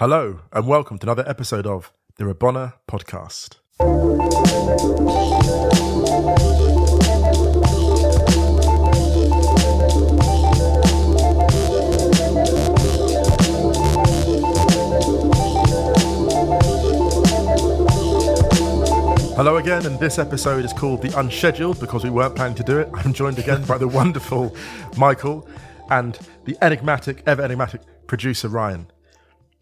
Hello, and welcome to another episode of the Rabona Podcast. Hello again, and this episode is called The Unscheduled because we weren't planning to do it. I'm joined again by the wonderful Michael and the enigmatic, ever enigmatic producer Ryan.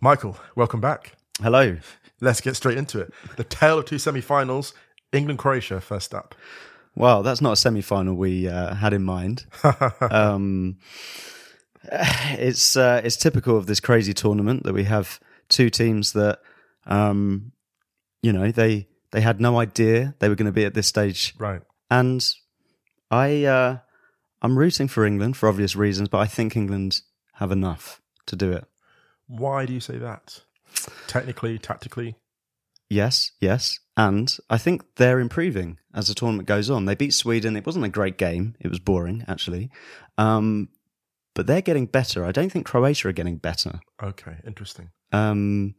Michael, welcome back. Hello. Let's get straight into it. The tale of two semi finals England Croatia first up. Well, that's not a semi final we uh, had in mind. um, it's, uh, it's typical of this crazy tournament that we have two teams that, um, you know, they, they had no idea they were going to be at this stage. Right. And I, uh, I'm rooting for England for obvious reasons, but I think England have enough to do it. Why do you say that? Technically, tactically? Yes, yes. And I think they're improving as the tournament goes on. They beat Sweden. It wasn't a great game. It was boring, actually. Um, but they're getting better. I don't think Croatia are getting better. Okay, interesting. Um,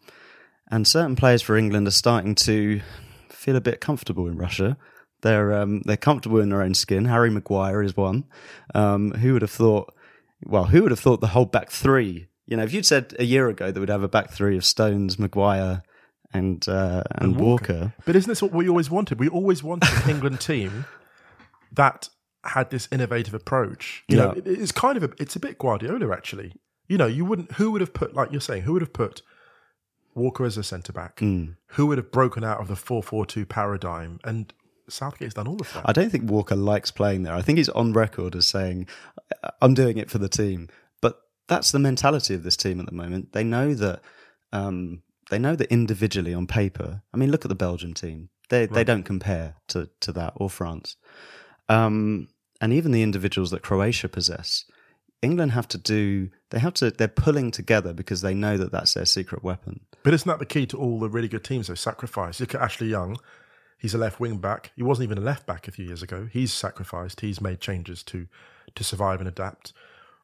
and certain players for England are starting to feel a bit comfortable in Russia. They're um, they're comfortable in their own skin. Harry Maguire is one. Um, who would have thought? Well, who would have thought the whole back three? You know, if you'd said a year ago that we'd have a back three of Stones, Maguire, and uh, and, And Walker. Walker. But isn't this what we always wanted? We always wanted an England team that had this innovative approach. You know, it- it's kind of a, it's a bit Guardiola actually. You know, you wouldn't. Who would have put like you're saying? Who would have put Walker as a centre back? Hmm. Who would have broken out of the four four two paradigm? And Southgate's done all of that. I don't think Walker likes playing there. I think he's on record as saying, "I'm doing it for the team." That's the mentality of this team at the moment. They know that. Um, they know that individually on paper. I mean, look at the Belgian team. They they don't compare to to that or France. Um, and even the individuals that Croatia possess, England have to do. They have to. They're pulling together because they know that that's their secret weapon. But isn't that the key to all the really good teams? Though sacrifice. Look at Ashley Young. He's a left wing back. He wasn't even a left back a few years ago. He's sacrificed. He's made changes to to survive and adapt.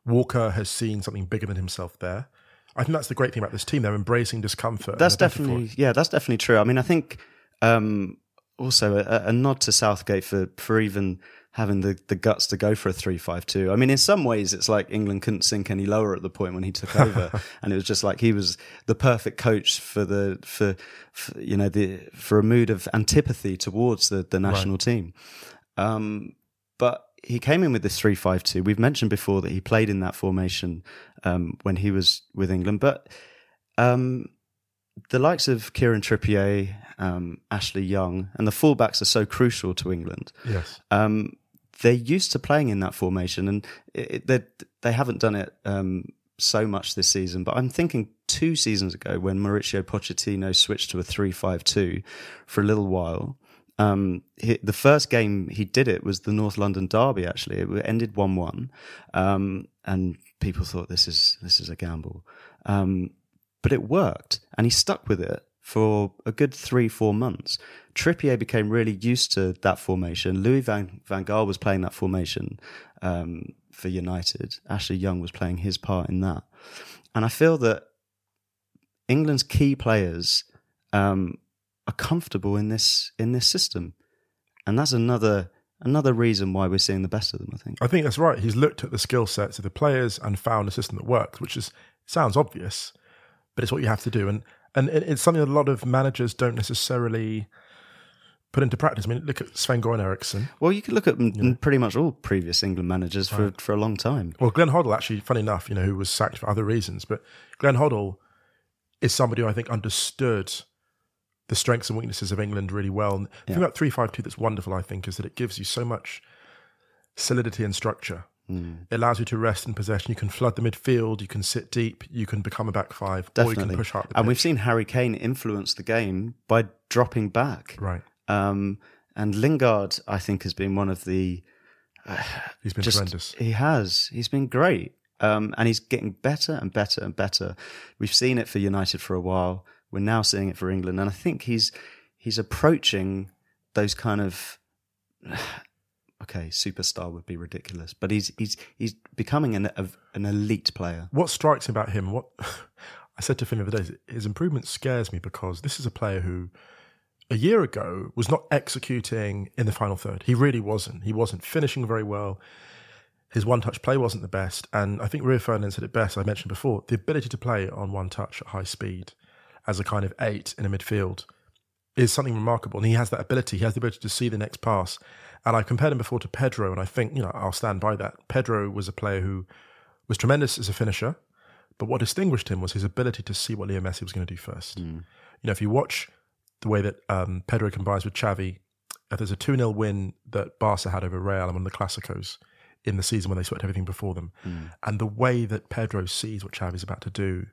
Walker has seen something bigger than himself there. I think that's the great thing about this team. They're embracing discomfort. That's they're better for definitely yeah, that's definitely true. I mean, I think um, also a, a nod to Southgate for for even having the, the guts to go for a three five two. I mean, in some ways, it's like England couldn't sink any lower at the point when he took over, and it was just like he was the perfect coach for the for, for you know the for a mood of antipathy towards the the national team. Um, but he came in with this three five two. We've mentioned before that he played in that formation um, when he was with England, but um, the likes of Kieran Trippier, um, Ashley Young, and the fullbacks are so crucial to England. Yes. Um, they're used to playing in that formation, and it, they they haven't done it um, so much this season. But I'm thinking two seasons ago when Mauricio Pochettino switched to a three-five-two for a little while. Um, he, the first game he did it was the North London derby. Actually, it ended one-one, um, and people thought this is this is a gamble. Um, but it worked and he stuck with it for a good three, four months. Trippier became really used to that formation. Louis Van, Van Gaal was playing that formation um, for United. Ashley Young was playing his part in that. And I feel that England's key players um, are comfortable in this in this system, and that's another another reason why we're seeing the best of them. I think. I think that's right. He's looked at the skill sets of the players and found a system that works, which is sounds obvious, but it's what you have to do. And and it's something that a lot of managers don't necessarily put into practice. I mean, look at Sven Goran Eriksson. Well, you could look at m pretty much all previous England managers for for a long time. Well, Glenn Hoddle, actually, funny enough, you know, who was sacked for other reasons, but Glenn Hoddle is somebody who I think understood the strengths and weaknesses of England really well. And the thing about three five two that's wonderful, I think, is that it gives you so much solidity and structure. It allows you to rest in possession. You can flood the midfield. You can sit deep. You can become a back five, or you can push. The and we've seen Harry Kane influence the game by dropping back. right. Um, and Lingard, I think, has been one of the He's been just tremendous. he has he's been great, um, and he's getting better and better and better. We've seen it for United for a while. We're now seeing it for England, and I think he's he's approaching those kind of okay, superstar would be ridiculous, but he's he's he's becoming an a, an elite player. What strikes me about him? What I said to Finn the other day, his improvement scares me because this is a player who a year ago was not executing in the final third. He really wasn't. He wasn't finishing very well. His one touch play wasn't the best. And I think Rio Ferdinand said it best, I mentioned before the ability to play on one touch at high speed as a kind of eight in a midfield is something remarkable. And he has that ability. He has the ability to see the next pass. And I compared him before to Pedro, and I think, you know, I'll stand by that. Pedro was a player who was tremendous as a finisher, but what distinguished him was his ability to see what Leo Messi was going to do first. Mm. You know, if you watch the way that um, Pedro combines with Xavi, there's a 2 0 win that Barca had over Real and one of the Clásicos in the season when they swept everything before them. Mm. And the way that Pedro sees what Xavi's about to do,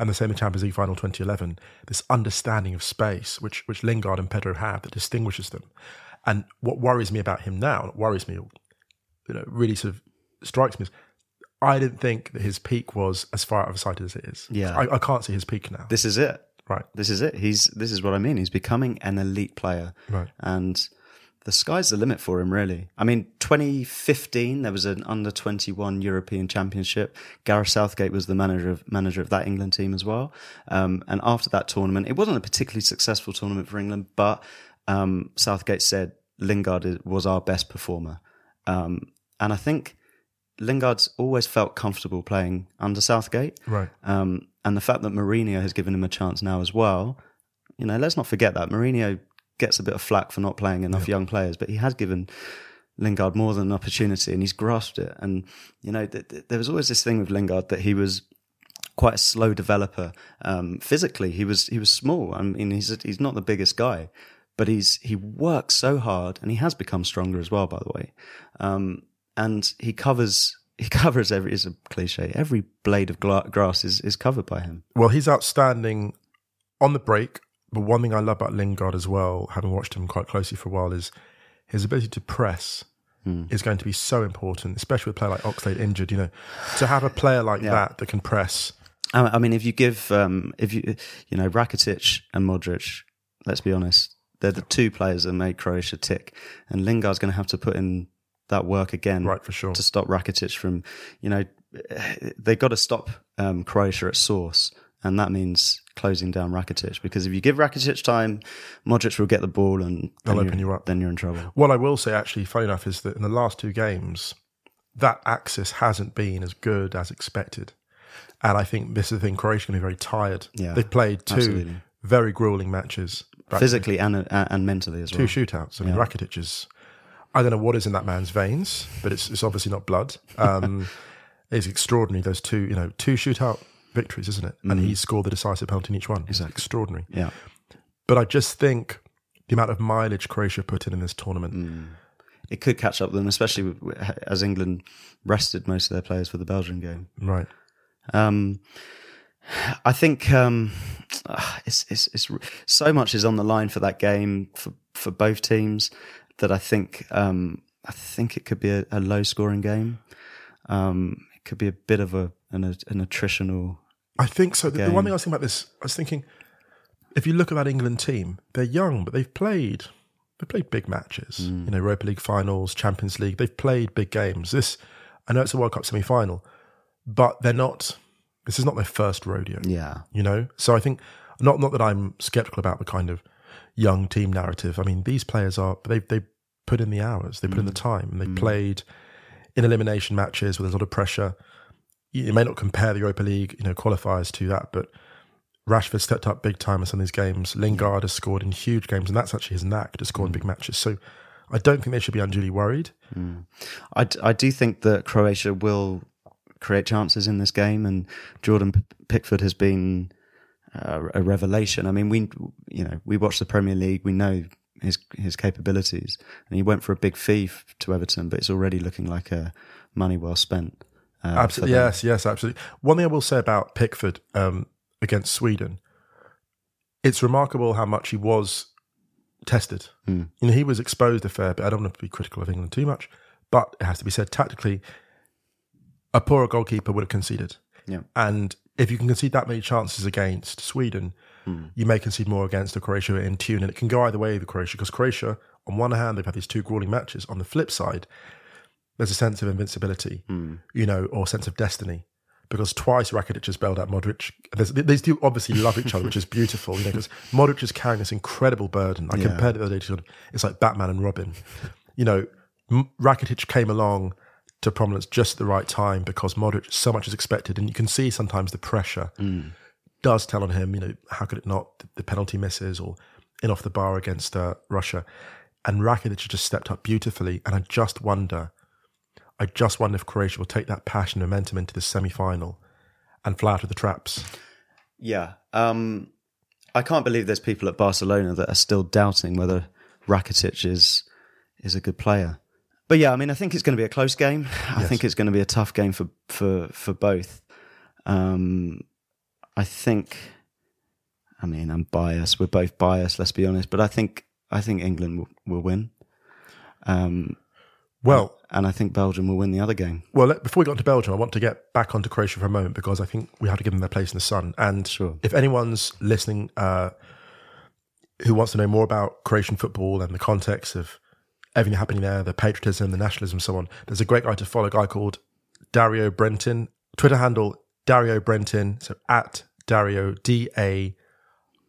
and the same in Champions League final 2011, this understanding of space, which, which Lingard and Pedro have that distinguishes them. And what worries me about him now, worries me, you know, really sort of strikes me is I didn't think that his peak was as far out of sight as it is. Yeah. I, I can't see his peak now. This is it. Right. This is it. He's this is what I mean. He's becoming an elite player. Right. And the sky's the limit for him, really. I mean, 2015, there was an under 21 European Championship. Gareth Southgate was the manager of manager of that England team as well. Um, and after that tournament, it wasn't a particularly successful tournament for England, but um, Southgate said Lingard was our best performer. Um, and I think Lingard's always felt comfortable playing under Southgate. Right. Um, and the fact that Mourinho has given him a chance now as well, you know, let's not forget that Mourinho gets a bit of flack for not playing enough young players, but he has given Lingard more than an opportunity and he's grasped it. And, you know, th- th- there was always this thing with Lingard that he was quite a slow developer. Um, physically, he was, he was small. I mean, he's, he's not the biggest guy, but he's, he works so hard and he has become stronger as well, by the way. Um, and he covers he covers every is a cliche every blade of gla- grass is, is covered by him well he's outstanding on the break but one thing i love about lingard as well having watched him quite closely for a while is his ability to press mm. is going to be so important especially with a player like oxlade injured you know to have a player like yeah. that that can press I mean, if you give, um, if you, you know, Rakitic and Modric, let's be honest, they're the two players that made Croatia tick, and Lingard's going to have to put in that work again, right? For sure, to stop Rakitic from, you know, they've got to stop um, Croatia at source, and that means closing down Rakitic because if you give Rakitic time, Modric will get the ball and they'll open you up. Then you're in trouble. What I will say, actually, funny enough, is that in the last two games, that axis hasn't been as good as expected. And I think this is the thing. Croatia can be very tired. Yeah, they've played two absolutely. very grueling matches, physically and and mentally as well. Two shootouts. I mean, yeah. Rakitic is I don't know what is in that man's veins, but it's it's obviously not blood. Um, it's extraordinary. Those two, you know, two shootout victories, isn't it? Mm. And he scored the decisive penalty in each one. Exactly. It's extraordinary. Yeah. But I just think the amount of mileage Croatia put in in this tournament. Mm. It could catch up with them, especially as England rested most of their players for the Belgian game. Right. Um, I think um, it's, it's, it's so much is on the line for that game for for both teams that I think um, I think it could be a, a low scoring game. Um, it could be a bit of a an, an attritional. I think so. The, the, one thing I was thinking about this, I was thinking, if you look at that England team, they're young, but they've played they've played big matches. Mm. You know, Europa League finals, Champions League. They've played big games. This, I know it's a World Cup semi final, but they're not. This is not their first rodeo. Yeah, you know. So I think not not that I'm skeptical about the kind of young team narrative. I mean, these players are they they put in the hours, they put mm. in the mm. time, and they mm. played in elimination matches where there's a lot of pressure. You may not compare the Europa League, you know, qualifiers to that, but Rashford stepped up big time in some of these games. Lingard has scored in huge games, and that's actually his knack to score in mm. big matches. So I don't think they should be unduly worried. Mm. I, I do think that Croatia will create chances in this game, and Jordan Pickford has been uh, a revelation. I mean, we you know we watch the Premier League, we know his his capabilities, and he went for a big fee to Everton, but it's already looking like a money well spent. Uh, absolutely, yes, yes, absolutely. One thing I will say about Pickford um, against Sweden, it's remarkable how much he was tested. Mm. You know, he was exposed a fair bit. I don't want to be critical of England too much, but it has to be said tactically, a poorer goalkeeper would have conceded. Yeah. And if you can concede that many chances against Sweden, mm. you may concede more against the Croatia in tune. And it can go either way with Croatia, because Croatia, on one hand, they've had these two grueling matches. On the flip side, there's a sense of invincibility, mm. you know, or sense of destiny. because twice Rakitic has bailed out Modric. There's, these two obviously love each other, which is beautiful, you know, because Modric is carrying this incredible burden. I Yeah. compared it the other day to it's like Batman and Robin. You know, M- Rakitic came along to prominence just at the right time because Modric so much is expected, and you can see sometimes the pressure does tell on him. You know, how could it not? The, the penalty misses or in off the bar against uh, Russia, and Rakitic just stepped up beautifully. And I just wonder, I just wonder if Croatia will take that passion and momentum into the semi final and fly out of the traps. Yeah. Um, I can't believe there's people at Barcelona that are still doubting whether Rakitic is is a good player. But yeah, I mean, I think it's going to be a close game. I think it's going to be a tough game for for for both. Um, I think. I mean, I'm biased. We're both biased. Let's be honest. But I think I think England will, will win, um, Well, and I think Belgium will win the other game. well. Let, before we got to Belgium, I want to get back onto Croatia for a moment because I think we have to give them their place in the sun. And Sure. if anyone's listening uh, who wants to know more about Croatian football and the context of everything happening there, the patriotism, the nationalism, so on, there's a great guy to follow, a guy called Dario Brentin. Twitter handle Dario Brentin, So at Dario D A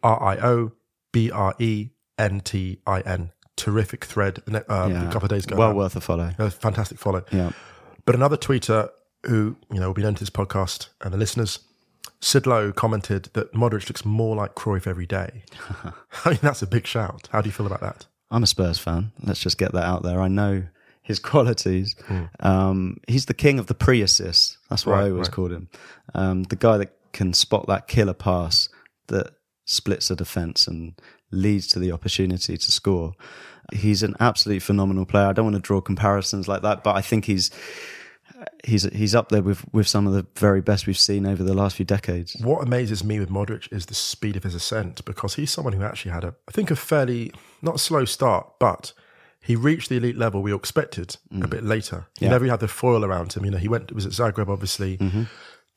R I O B R E N T I N. Terrific thread uh, Yeah. a couple of days ago. well worth a follow. A fantastic follow. Yeah. But another tweeter who, you know, will be known to this podcast and the listeners, Sid Lowe commented that Modric looks more like Cruyff every day. I mean, that's a big shout. How do you feel about that? I'm a Spurs fan. Let's just get that out there. I know his qualities. Um, he's the king of the pre-assist. That's what Right, I always right. called him. Um, the guy that can spot that killer pass that splits a defense and leads to the opportunity to score. He's an absolutely phenomenal player. I don't want to draw comparisons like that, but I think he's he's he's up there with with some of the very best we've seen over the last few decades. What amazes me with Modric is the speed of his ascent because he's someone who actually had a, I think, a fairly, not slow start, but he reached the elite level we all expected a mm. bit later. He Yeah. never had the foil around him. You know, he went, was at Zagreb, obviously. Mm-hmm.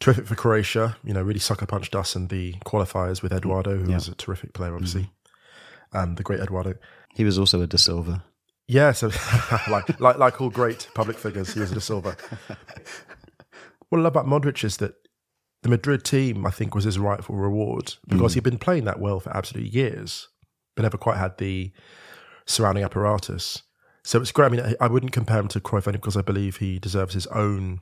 Terrific for Croatia. You know, really sucker punched us in the qualifiers with Eduardo, who was a terrific player, obviously. Mm-hmm. Um, the great Eduardo. He was also a De Silva. Yeah, so like like like all great public figures, he was a De Silva. what I love about Modric is that the Madrid team, I think, was his rightful reward because he'd been playing that well for absolute years, but never quite had the surrounding apparatus. So it's great. I mean, I wouldn't compare him to Cruyff only because I believe he deserves his own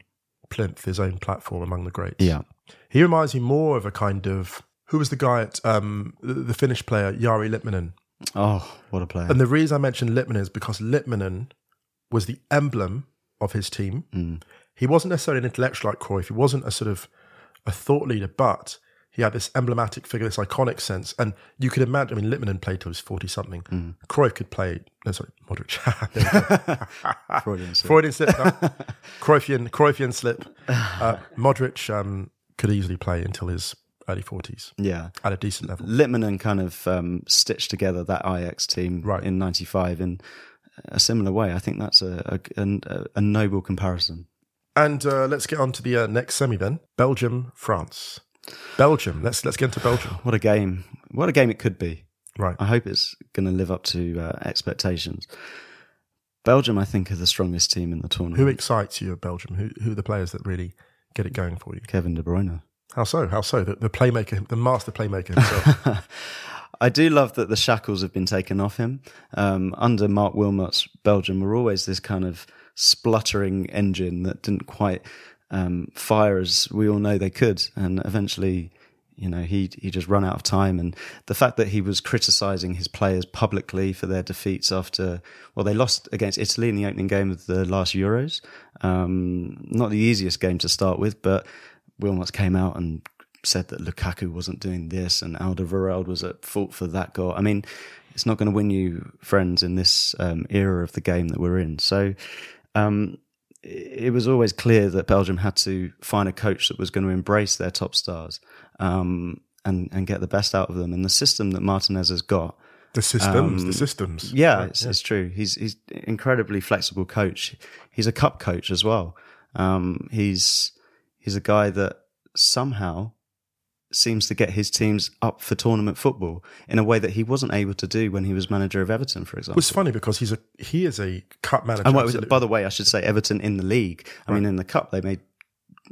plinth, his own platform among the greats. Yeah. He reminds me more of a kind of who was the guy at um, the, the Finnish player Jari Litmanen. Oh, what a player. And the reason I mentioned Litmanen is because Litmanen was the emblem of his team. He wasn't necessarily an intellectual like Cruyff. He wasn't a sort of a thought leader, but he had this emblematic figure, this iconic sense. And you could imagine, I mean, Litmanen played till he was 40 something. Cruyff could play, no, sorry, Modric. There we go. Freudian slip. Freudian slip. No. Cruyffian, Cruyffian slip. Uh, Modric um, could easily play until his early 40s yeah. at a decent level. Litmanen kind of um, stitched together that Ajax team Right. in '95 in a similar way. I think that's a a, a, a noble comparison. And uh, let's get on to the uh, next semi then. Belgium, France. Belgium. Let's let's get into Belgium. What a game! What a game it could be. Right. I hope it's going to live up to uh, expectations. Belgium, I think, are the strongest team in the tournament. Who excites you of Belgium? Who who are the players that really get it going for you? Kevin De Bruyne. How so? How so? The, the playmaker, the master playmaker himself. I do love that the shackles have been taken off him. Um, under Marc Wilmots Belgium were always this kind of spluttering engine that didn't quite um, fire as we all know they could, and eventually, you know, he he just run out of time. And the fact that he was criticising his players publicly for their defeats after, well, they lost against Italy in the opening game of the last Euros. Um, not the easiest game to start with, but Wilmots came out and said that Lukaku wasn't doing this and Alderweireld was at fault for that goal. I mean, it's not going to win you friends in this um, era of the game that we're in. So um, it was always clear that Belgium had to find a coach that was going to embrace their top stars um, and and get the best out of them. And the system that Martinez has got. the systems, the systems. Yeah, Right, it's, it's true. He's he's incredibly flexible coach. He's a cup coach as well. Um, he's he's a guy that somehow seems to get his teams up for tournament football in a way that he wasn't able to do when he was manager of Everton, for example. It's funny because he's a he is a cup manager. and by the way, I should say Everton in the league. I mean, in the cup they made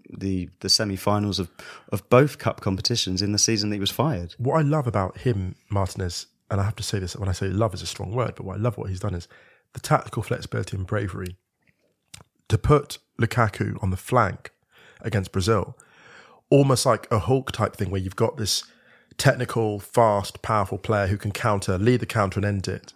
the the semi-finals of of both cup competitions in the season that he was fired. What I love about him, Martinez, and I have to say this when I say love is a strong word, but what I love what he's done is the tactical flexibility and bravery to put Lukaku on the flank against Brazil, almost like a Hulk type thing where you've got this technical, fast, powerful player who can counter, lead the counter and end it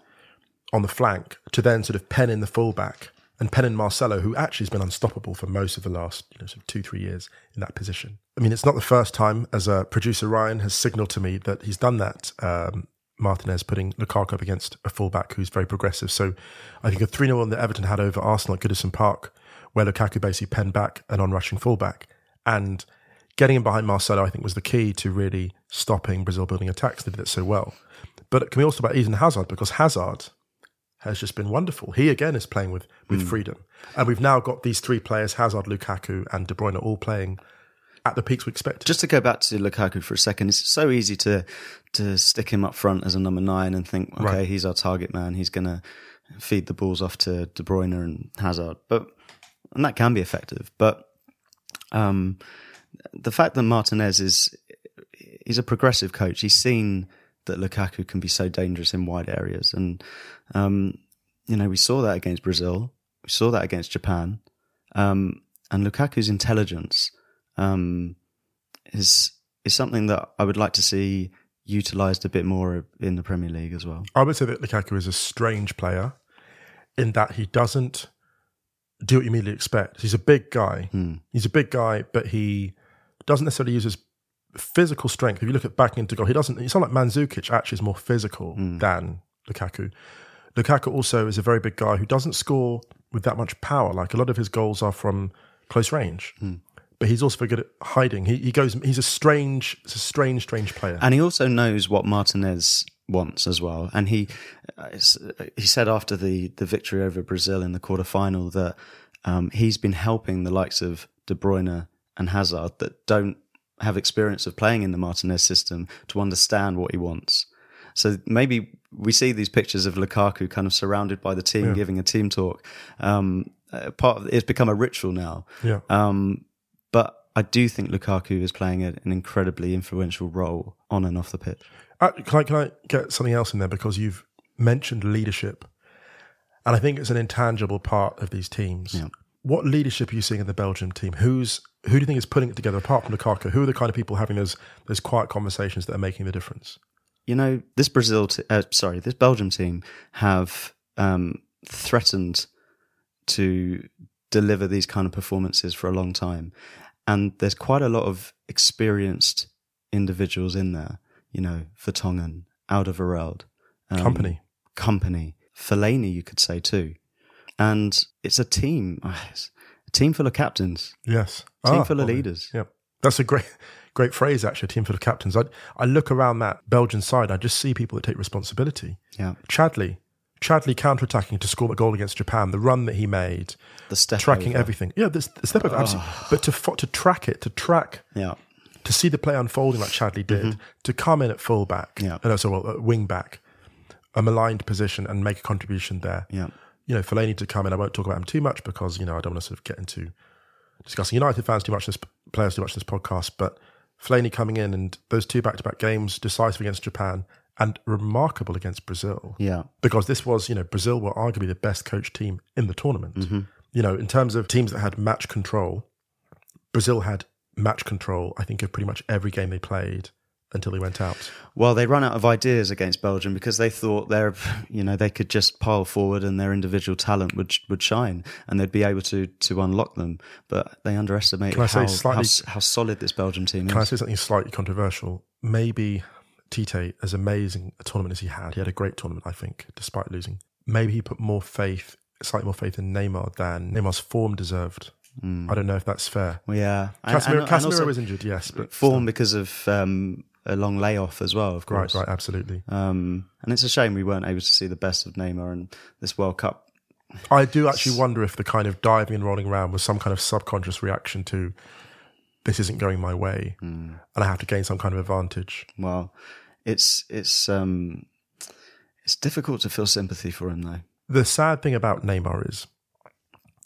on the flank to then sort of pen in the fullback and pen in Marcelo, who actually has been unstoppable for most of the last you know, sort of two, three years in that position. I mean, it's not the first time, as a producer Ryan has signaled to me, that he's done that. Um, Martinez putting Lukaku up against a fullback who's very progressive. So I think a 3 0 that Everton had over Arsenal at Goodison Park, where Lukaku basically penned back an on rushing fullback. And getting him behind Marcelo, I think, was the key to really stopping Brazil building attacks. They did it so well. But can we also talk about Eden Hazard? Because Hazard has just been wonderful. He again is playing with with mm. freedom, and we've now got these three players: Hazard, Lukaku, and De Bruyne, all playing at the peaks we expected. Just to go back to Lukaku for a second, it's so easy to to stick him up front as a number nine and think, okay, right. he's our target man. He's going to feed the balls off to De Bruyne and Hazard, but and that can be effective. But um, the fact that Martinez is he's a progressive coach. He's seen that Lukaku can be so dangerous in wide areas. And, um, you know, we saw that against Brazil. We saw that against Japan. Um, and Lukaku's intelligence, um, is, is something that I would like to see utilized a bit more in the Premier League as well. I would say that Lukaku is a strange player in that he doesn't do what you immediately expect. He's a big guy. Hmm. He's a big guy, but he doesn't necessarily use his physical strength, if you look at backing into goal, he doesn't. It's not like Mandzukic actually is more physical mm. than Lukaku. Lukaku also is a very big guy who doesn't score with that much power. Like a lot of his goals are from close range. Mm. But he's also very good at hiding. He, he goes. He's a strange, it's a strange, strange player. And he also knows what Martinez wants as well. And he uh, he said after the the victory over Brazil in the quarterfinal that um, he's been helping the likes of De Bruyne and Hazard that don't have experience of playing in the Martinez system to understand what he wants. So maybe we see these pictures of Lukaku kind of surrounded by the team, yeah. giving a team talk. Um, uh, part of, it's become a ritual now. Yeah. Um, but I do think Lukaku is playing a, an incredibly influential role on and off the pitch. Uh, can I can I get something else in there because you've mentioned leadership, and I think it's an intangible part of these teams. Yeah. What leadership are you seeing in the Belgium team? Who's who do you think is putting it together apart from Lukaku? Who are the kind of people having those those quiet conversations that are making the difference? You know, this Brazil, t- uh, sorry, this Belgium team have um, threatened to deliver these kind of performances for a long time, and there's quite a lot of experienced individuals in there. You know, Vertonghen, Alderweireld, um, Kompany, Kompany, Fellaini, you could say too, and it's a team. It's, team full of captains. Yes. Team ah, full of leaders. Yeah. That's a great great phrase actually, a team full of captains. I I look around that Belgian side, I just see people that take responsibility. Yeah. Chadli. Chadli counter-attacking to score the goal against Japan, the run that he made, the step tracking over. everything. Yeah, the, the step over, oh. absolutely. But to to track it, to track, yeah, to see the play unfolding like Chadli did, mm-hmm. to come in at fullback, yeah, no, so well, wing back, a maligned position and make a contribution there. Yeah, you know, Fellaini to come in. I won't talk about him too much because you know I don't want to sort of get into discussing United fans too much, this players too much this podcast, but Fellaini coming in and those two back-to-back games, decisive against Japan and remarkable against Brazil. Yeah, because this was you know Brazil were arguably the best coached team in the tournament. Mm-hmm. You know, in terms of teams that had match control, Brazil had match control. I think of pretty much every game they played until he went out. Well, they ran out of ideas against Belgium because they thought they're, you know, they could just pile forward and their individual talent would would shine and they'd be able to to unlock them. But they underestimated how, slightly, how, how solid this Belgium team can is. Can I say something slightly controversial? Maybe Tite, as amazing a tournament as he had, he had a great tournament, I think, despite losing. Maybe he put more faith, slightly more faith in Neymar than Neymar's form deserved. Mm. I don't know if that's fair. Well, yeah, Casemiro, and, and Casemiro was injured, yes, but form still. because of um, a long layoff as well, of course. Right, right, absolutely. Um, and it's a shame we weren't able to see the best of Neymar in this World Cup. I do actually wonder if the kind of diving and rolling around was some kind of subconscious reaction to this isn't going my way, mm. and I have to gain some kind of advantage. Well, it's it's um, it's difficult to feel sympathy for him though. The sad thing about Neymar is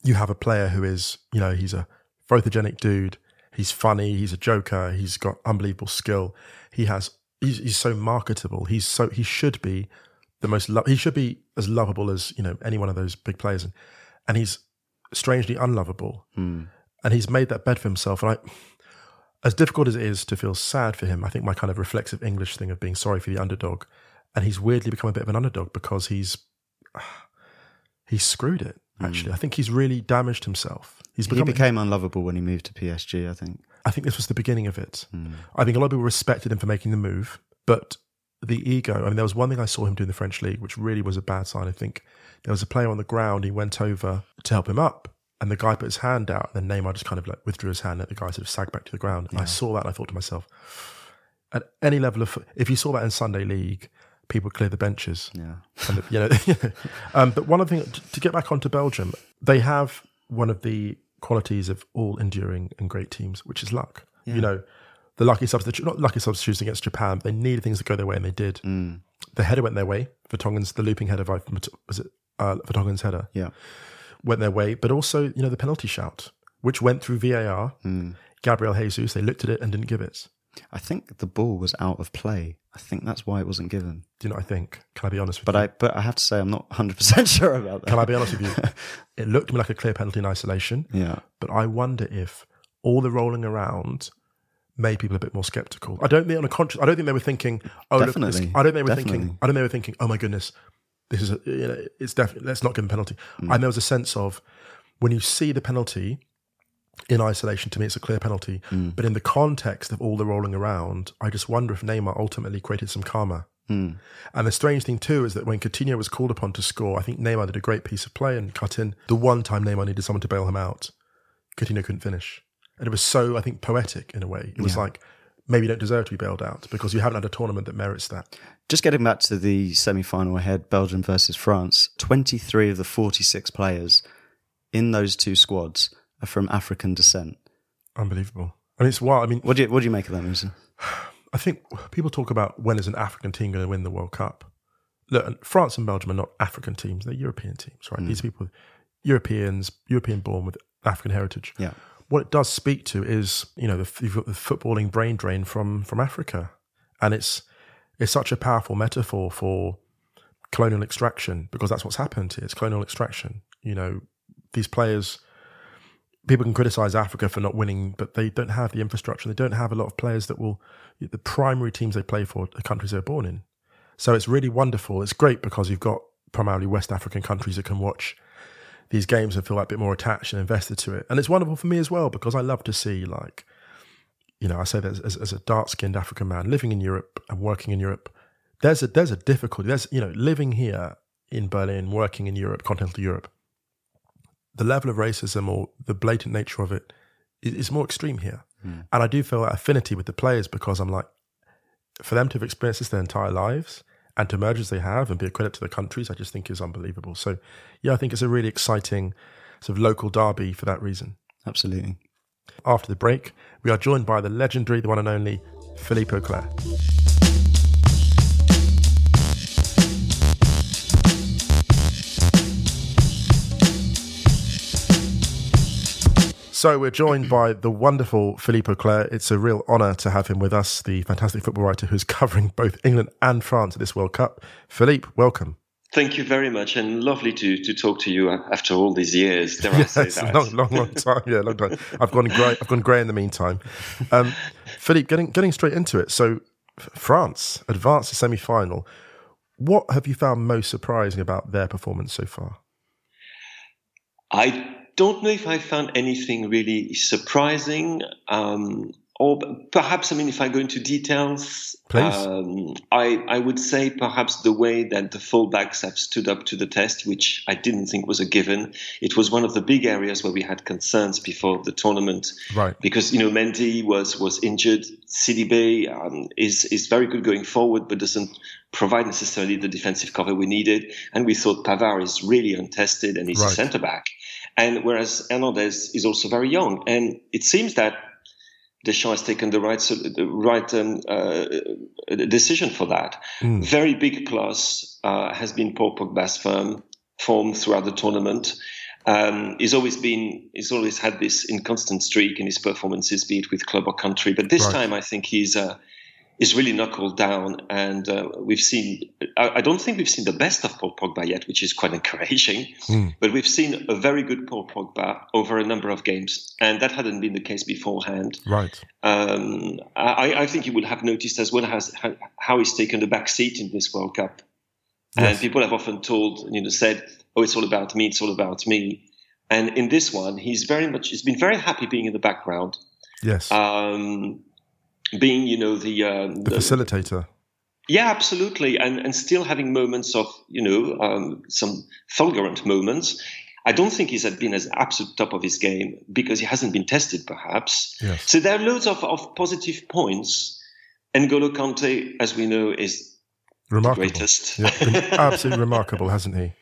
you have a player who is, you know, he's a photogenic dude. He's funny. He's a joker. He's got unbelievable skill. He has. He's, he's so marketable. He's so he should be the most. Lo- he should be as lovable as you know any one of those big players, and and he's strangely unlovable. Mm. And he's made that bed for himself. And I, as difficult as it is to feel sad for him, I think my kind of reflexive English thing of being sorry for the underdog, and he's weirdly become a bit of an underdog because he's he's screwed it. Actually, mm. I think he's really damaged himself. He's he became unlovable when he moved to PSG. I think. I think this was the beginning of it. Mm. I think a lot of people respected him for making the move, but the ego. I mean, there was one thing I saw him do in the French league, which really was a bad sign. I think there was a player on the ground. He went over to help him up, and the guy put his hand out. And then Neymar just kind of like withdrew his hand, and the guy sort of sagged back to the ground. And yeah. I saw that, and I thought to myself, at any level of, if you saw that in Sunday League, people clear the benches. Yeah. And, you know, um, but one of the things, to get back onto Belgium, they have one of the qualities of all enduring and great teams, which is luck. Yeah. You know, the lucky substitute, not lucky substitutes against Japan. They needed things to go their way, and they did. Mm. The header went their way. Vertonghen's the looping header by was it uh, Vertonghen's header? Yeah, went their way. But also, you know, the penalty shout, which went through VAR. Mm. Gabriel Jesus, they looked at it and didn't give it. I think the ball was out of play. I think that's why it wasn't given. Do you know what I think? Can I be honest with but you? I but I have to say I'm not 100 percent sure about that. Can I be honest with you? it looked to me like a clear penalty in isolation. Yeah. But I wonder if all the rolling around made people a bit more skeptical. I don't think on a conscious. I don't think they were thinking. Oh, definitely. Look, I don't think they were definitely. thinking. I don't think they were thinking. Oh my goodness, this is a, you know, it's definitely let's not give him a penalty. Mm. And there was a sense of when you see the penalty in isolation, to me, it's a clear penalty. Mm. But in the context of all the rolling around, I just wonder if Neymar ultimately created some karma. Mm. And the strange thing too is that when Coutinho was called upon to score, I think Neymar did a great piece of play and cut in. The one time Neymar needed someone to bail him out, Coutinho couldn't finish, and it was so I think poetic in a way. It was yeah. like maybe you don't deserve to be bailed out because you haven't had a tournament that merits that. Just getting back to the semi-final ahead, Belgium versus France. Twenty-three of the forty-six players in those two squads are from African descent. Unbelievable. I mean, it's wild. I mean, what do you what do you make of that, Musa? I think people talk about when is an African team going to win the World Cup. Look, France and Belgium are not African teams; they're European teams, right? Mm. These people, Europeans, European born with African heritage. Yeah. What it does speak to is, you know, the, the footballing brain drain from from Africa, and it's it's such a powerful metaphor for colonial extraction because that's what's happened here. It's colonial extraction. You know, these players people can criticize Africa for not winning, but they don't have the infrastructure. They don't have a lot of players that will, the primary teams they play for, the countries they're born in. So it's really wonderful. It's great because you've got primarily West African countries that can watch these games and feel like a bit more attached and invested to it. And it's wonderful for me as well because I love to see, like, you know, I say that as, as a dark skinned African man living in Europe and working in Europe, there's a, there's a difficulty. There's, you know, living here in Berlin, working in Europe, continental Europe, the level of racism or the blatant nature of it is more extreme here. Mm. And I do feel that affinity with the players because I'm like, for them to have experienced this their entire lives and to merge as they have and be a credit to the countries, I just think is unbelievable. So, yeah, I think it's a really exciting sort of local derby for that reason. Absolutely. After the break, we are joined by the legendary, the one and only Philippe Auclair. So we're joined by the wonderful Philippe Auclair. It's a real honour to have him with us, the fantastic football writer who's covering both England and France at this World Cup. Philippe, welcome. Thank you very much, and lovely to to talk to you after all these years. There yes, long, long, long time. Yeah, long time. I've gone grey. I've gone grey in the meantime. Um, Philippe, getting getting straight into it. So, France advanced to semi final. What have you found most surprising about their performance so far? I don't know if I found anything really surprising. Um, or perhaps, I mean, if I go into details, um, I, I would say perhaps the way that the fullbacks have stood up to the test, which I didn't think was a given. It was one of the big areas where we had concerns before the tournament, right? Because you know Mendy was was injured. Sidibe um, is is very good going forward, but doesn't provide necessarily the defensive cover we needed. And we thought Pavard is really untested and he's right. a centre back. And whereas Hernandez is also very young, and it seems that Deschamps has taken the right the right um, uh, decision for that. Mm. Very big plus uh, has been Paul Pogba's firm form throughout the tournament. Um, he's always been, he's always had this inconstant streak in his performances, be it with club or country. But this right. time, I think he's uh, is really knuckled down, and uh, we've seen. I, I, don't think we've seen the best of Paul Pogba yet, which is quite encouraging. Mm. But we've seen a very good Paul Pogba over a number of games, and that hadn't been the case beforehand. Right. Um, I, I, think you will have noticed as well as how, how he's taken the back seat in this World Cup, yes. and people have often told, you know, said, "Oh, it's all about me. It's all about me." And in this one, he's very much. He's been very happy being in the background. Yes. Um, being, you know, the, um, the, the facilitator. Yeah, absolutely, and and still having moments of you know um, some fulgurant moments. I don't think he's been as absolute top of his game because he hasn't been tested, perhaps. Yes. So there are loads of, of positive points. And Golo Kante, as we know, is remarkable. the greatest. Yeah, absolutely remarkable, hasn't he?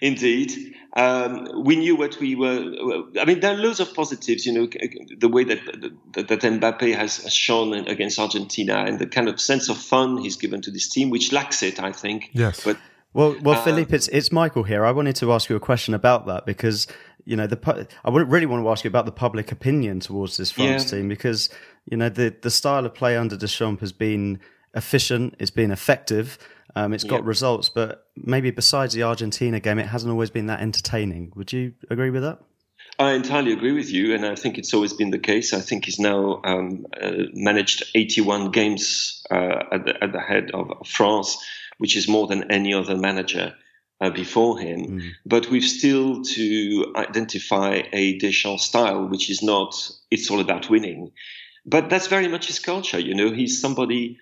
Indeed um, we knew what we were. I mean, there are loads of positives. You know, the way that that, that Mbappe has, has shown against Argentina, and the kind of sense of fun he's given to this team, which lacks it, I think. Yes, but. Well, well, uh, Philippe, it's it's Michael here. I wanted to ask you a question about that because you know the I really want to ask you about the public opinion towards this France yeah. team because you know the the style of play under Deschamps has been efficient, it's been effective, um, it's got yep. results, but maybe besides the Argentina game, it hasn't always been that entertaining. Would you agree with that? I entirely agree with you, and I think it's always been the case. I think he's now um, uh, managed 81 games uh, at, the, at, the, head of France, which is more than any other manager uh, before him. Mm. But we've still to identify a Deschamps style, which is not, it's all about winning. But that's very much his culture. You know, he's somebody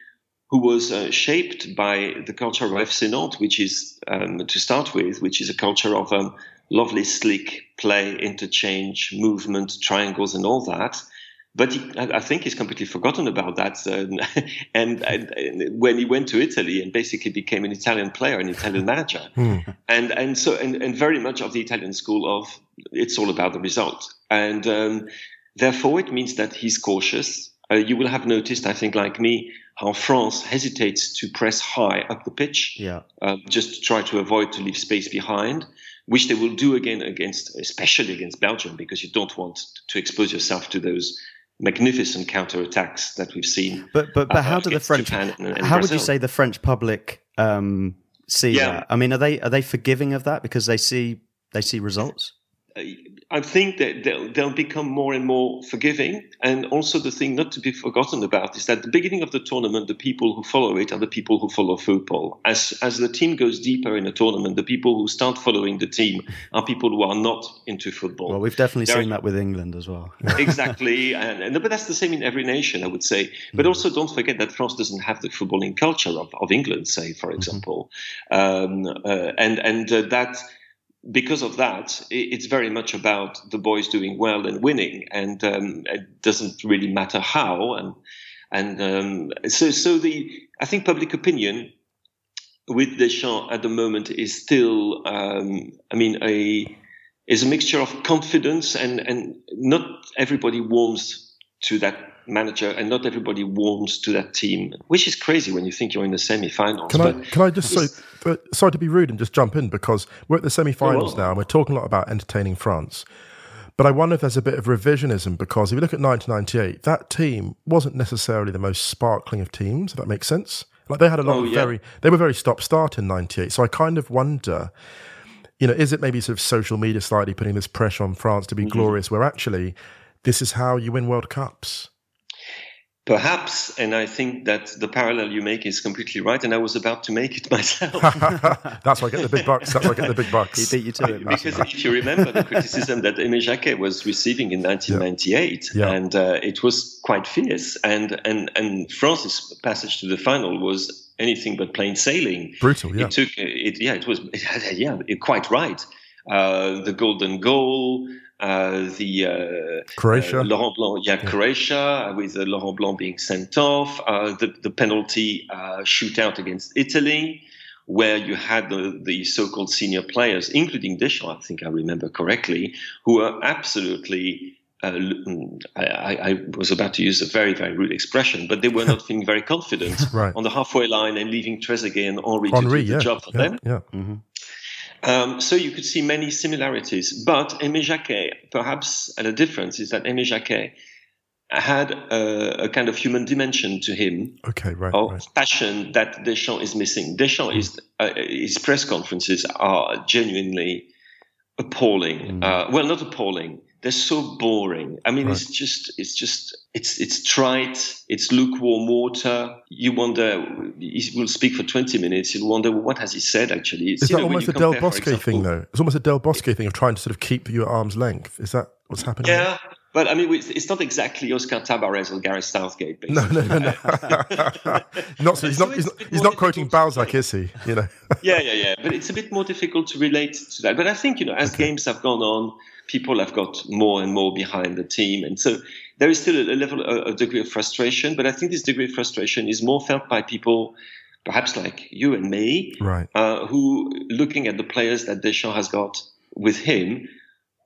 who was uh, shaped by the culture of FC Nantes, which is, um, to start with, which is a culture of um, lovely, slick play, interchange, movement, triangles, and all that. But he, I think he's completely forgotten about that. Uh, and, and, and, when he went to Italy and basically became an Italian player, an Italian manager, mm. and and so and, and very much of the Italian school of it's all about the result. And um, therefore, it means that he's cautious. Uh, you will have noticed, I think, like me, how France hesitates to press high up the pitch, yeah. um, just to try to avoid to leave space behind, which they will do again against, especially against Belgium, because you don't want to expose yourself to those magnificent counterattacks that we've seen. But but but uh, how do the French? And, and how Brazil. would you say the French public um, see yeah. that? I mean, are they are they forgiving of that because they see they see results? I think that they'll, they'll, become more and more forgiving. And also, the thing not to be forgotten about is that at the beginning of the tournament, the people who follow it are the people who follow football. As as the team goes deeper in a tournament, the people who start following the team are people who are not into football. Well, we've definitely They're, seen that with England as well. exactly, and, and, but that's the same in every nation, I would say. But mm. also, don't forget that France doesn't have the footballing culture of, of England, say, for mm-hmm. example, mm-hmm. um, uh, and and uh, that because of that, it's very much about the boys doing well and winning, and um, it doesn't really matter how. And and um, so so the I think public opinion with Deschamps at the moment is still, um, I mean, a is a mixture of confidence and and not everybody warms to that manager, and not everybody warms to that team, which is crazy when you think you're in the semi-finals. Can I can I just say, sorry to be rude and just jump in because we're at the semi-finals now, and we're talking a lot about entertaining France. But I wonder if there's a bit of revisionism because if you look at 1998, that team wasn't necessarily the most sparkling of teams. If that makes sense, like they had a lot oh, of yeah. very, they were very stop-start in '98. So I kind of wonder you know, is it maybe sort of social media slightly putting this pressure on France to be mm-hmm. glorious, where actually this is how you win World Cups? Perhaps, and I think that the parallel you make is completely right, and I was about to make it myself. That's why I get the big bucks. That's why I get the big bucks. he beat you to it. Because if you remember the criticism that Aimé Jacquet was receiving in 1998, yeah. Yeah. and uh, it was quite fierce, and, and, and France's passage to the final was anything but plain sailing. Brutal, yeah. It took, it, yeah, it was, yeah, quite right. Uh, the golden goal, the uh, Croatia, uh, Laurent Blanc, yeah, yeah. Croatia, with Laurent Blanc being sent off, the, the penalty shootout against Italy, where you had the, the so-called senior players, including Deschamps, I think I remember correctly, who were absolutely uh, I, I, was about to use a very, very rude expression, but they were not feeling very confident right. on the halfway line and leaving Trezeguet and Henry, Henry to do yeah, the job for yeah, them. Yeah. Mm-hmm. Um, so you could see many similarities, but Aimé Jacquet, perhaps a difference is that Aimé Jacquet had a, a, kind of human dimension to him, okay, right, of right. passion that Deschamps is missing. Deschamps mm. is uh, his press conferences are genuinely appalling. Mm. Uh, well, not appalling. They're so boring. I mean, right. it's just, it's just, it's, it's trite. It's lukewarm water. You wonder. He will speak for twenty minutes. You'll wonder well, what has he said actually. It's, is that know, almost a Del Bosque example, thing, though? It's almost a Del Bosque thing of trying to sort of keep you at arm's length. Is that what's happening? Yeah. Here? But I mean, it's not exactly Oscar Tabarez or Gareth Southgate. Basically. No, no, no, no. not so. He's so not. He's not, he's not quoting Balzac, is he? You know. yeah, yeah, yeah. But it's a bit more difficult to relate to that. But I think you know, as okay. games have gone on, people have got more and more behind the team, and so there is still a, level, a, a degree of frustration. But I think this degree of frustration is more felt by people perhaps like you and me, right? Uh, who looking at the players that Deschamps has got with him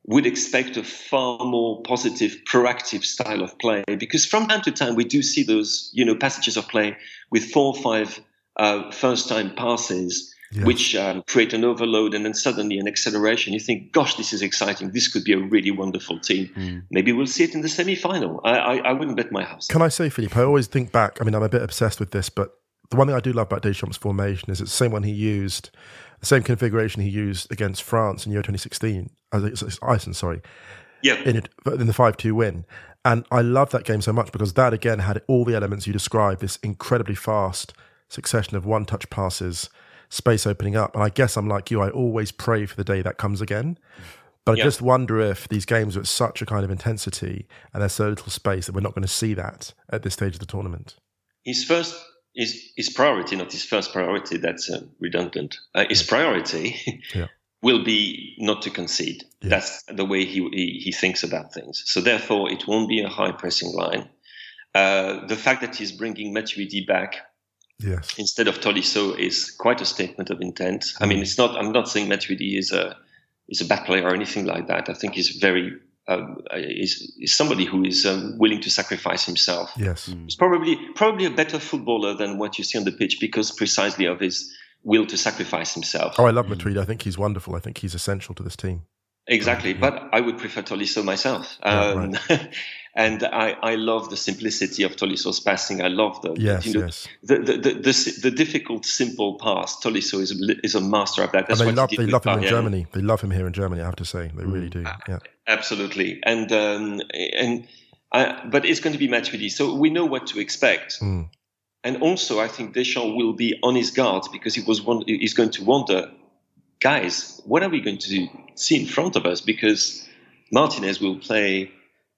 would expect a far more positive, proactive style of play because from time to time we do see those, you know, passages of play with four or five uh, first-time passes. Yes. Which um, create an overload and then suddenly an acceleration. You think, "Gosh, this is exciting! This could be a really wonderful team." Mm. Maybe we'll see it in the semi-final. I, I, I wouldn't bet my house. Can I say, Philippe? I always think back. I mean, I'm a bit obsessed with this, but the one thing I do love about Deschamps' formation is it's the same one he used the same configuration he used against France in Euro 2016, as Iceland, sorry. Yeah. In, it, in the 5 2 win. And I love that game so much because that again had all the elements you described this incredibly fast succession of one touch passes, space opening up. And I guess I'm like you, I always pray for the day that comes again. But I just wonder if these games are at such a kind of intensity and there's so little space that we're not going to see that at this stage of the tournament. His first his, his priority, not his first priority, that's uh, redundant. Uh, his priority yeah. will be not to concede. Yeah. That's the way he, he, he, thinks about things. So therefore, it won't be a high pressing line. Uh, the fact that he's bringing Matuidi back yes. instead of Tolisso is quite a statement of intent. Mm. I mean, it's not. I'm not saying Matuidi is a is a bad player or anything like that. I think he's very um, is, is, somebody who is um, willing to sacrifice himself. Yes, mm. he's probably probably a better footballer than what you see on the pitch because precisely of his will to sacrifice himself. Oh, I love Matuidi. I think he's wonderful. I think he's essential to this team. Exactly, yeah. but I would prefer Tolisso myself. Um, yeah, right. and I, I love the simplicity of Tolisso's passing. I love the yes, you know, yes. the, the, the, the, the difficult, simple pass. Tolisso is is a master of that. That's and they love, they love him in Germany. They love him here in Germany. I have to say, they really do. Mm. Yeah, absolutely. And um, and I, but it's going to be match Matuidi, so we know what to expect. Mm. And also, I think Deschamps will be on his guard because he was one, he's going to wonder guys, what are we going to see in front of us? Because Martinez will play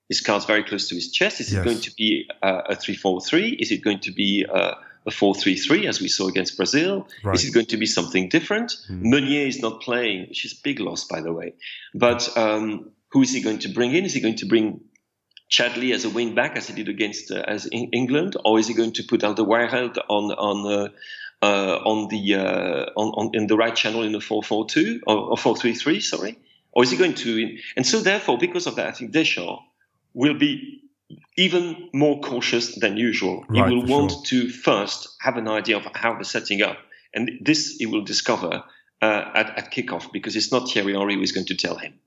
his cards very close to his chest. Is yes. it going to be uh, a 3 4 3? Is it going to be uh, a 4 3 3 as we saw against Brazil? Right. Is it going to be something different? Mm. Meunier is not playing, which is a big loss, by the way. But um, who is he going to bring in? Is he going to bring Chadli as a wing back as he did against uh, as in England, or is he going to put Alderweireld on on uh, uh, on the uh, on, on, in the right channel in the 442 or, or 433, sorry, or is he going to? And so therefore, because of that, I think Deschamps will be even more cautious than usual. Right, he will want sure. to first have an idea of how they're setting up, and this he will discover uh, at, at kickoff because it's not Thierry Henry who is going to tell him.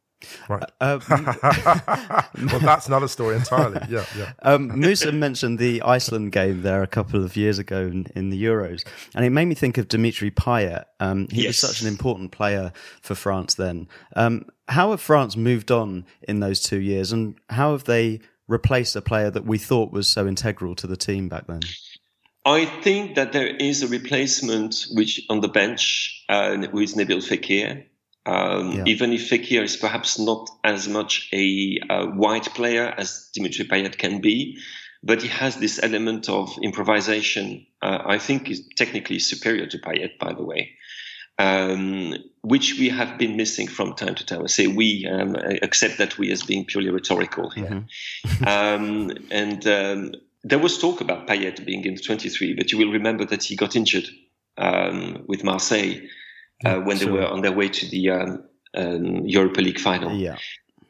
Right. Uh, well, that's another story entirely. Yeah, yeah. Um, Musa mentioned the Iceland game there a couple of years ago in, in the Euros, and it made me think of Dimitri Payet. Um, he yes. was such an important player for France then. Um, how have France moved on in those two years, and how have they replaced a player that we thought was so integral to the team back then? I think that there is a replacement which on the bench uh, with Nabil Fekir. Um, yeah. Even if Fekir is perhaps not as much a, a white player as Dimitri Payet can be, but he has this element of improvisation. Uh, I think is technically superior to Payet, by the way, um, which we have been missing from time to time. I say we, um, accept that we as being purely rhetorical here. Mm-hmm. um, and um, there was talk about Payet being in the 23, but you will remember that he got injured um, with Marseille uh, when sure. they were on their way to the um, um, Europa League final. Yeah.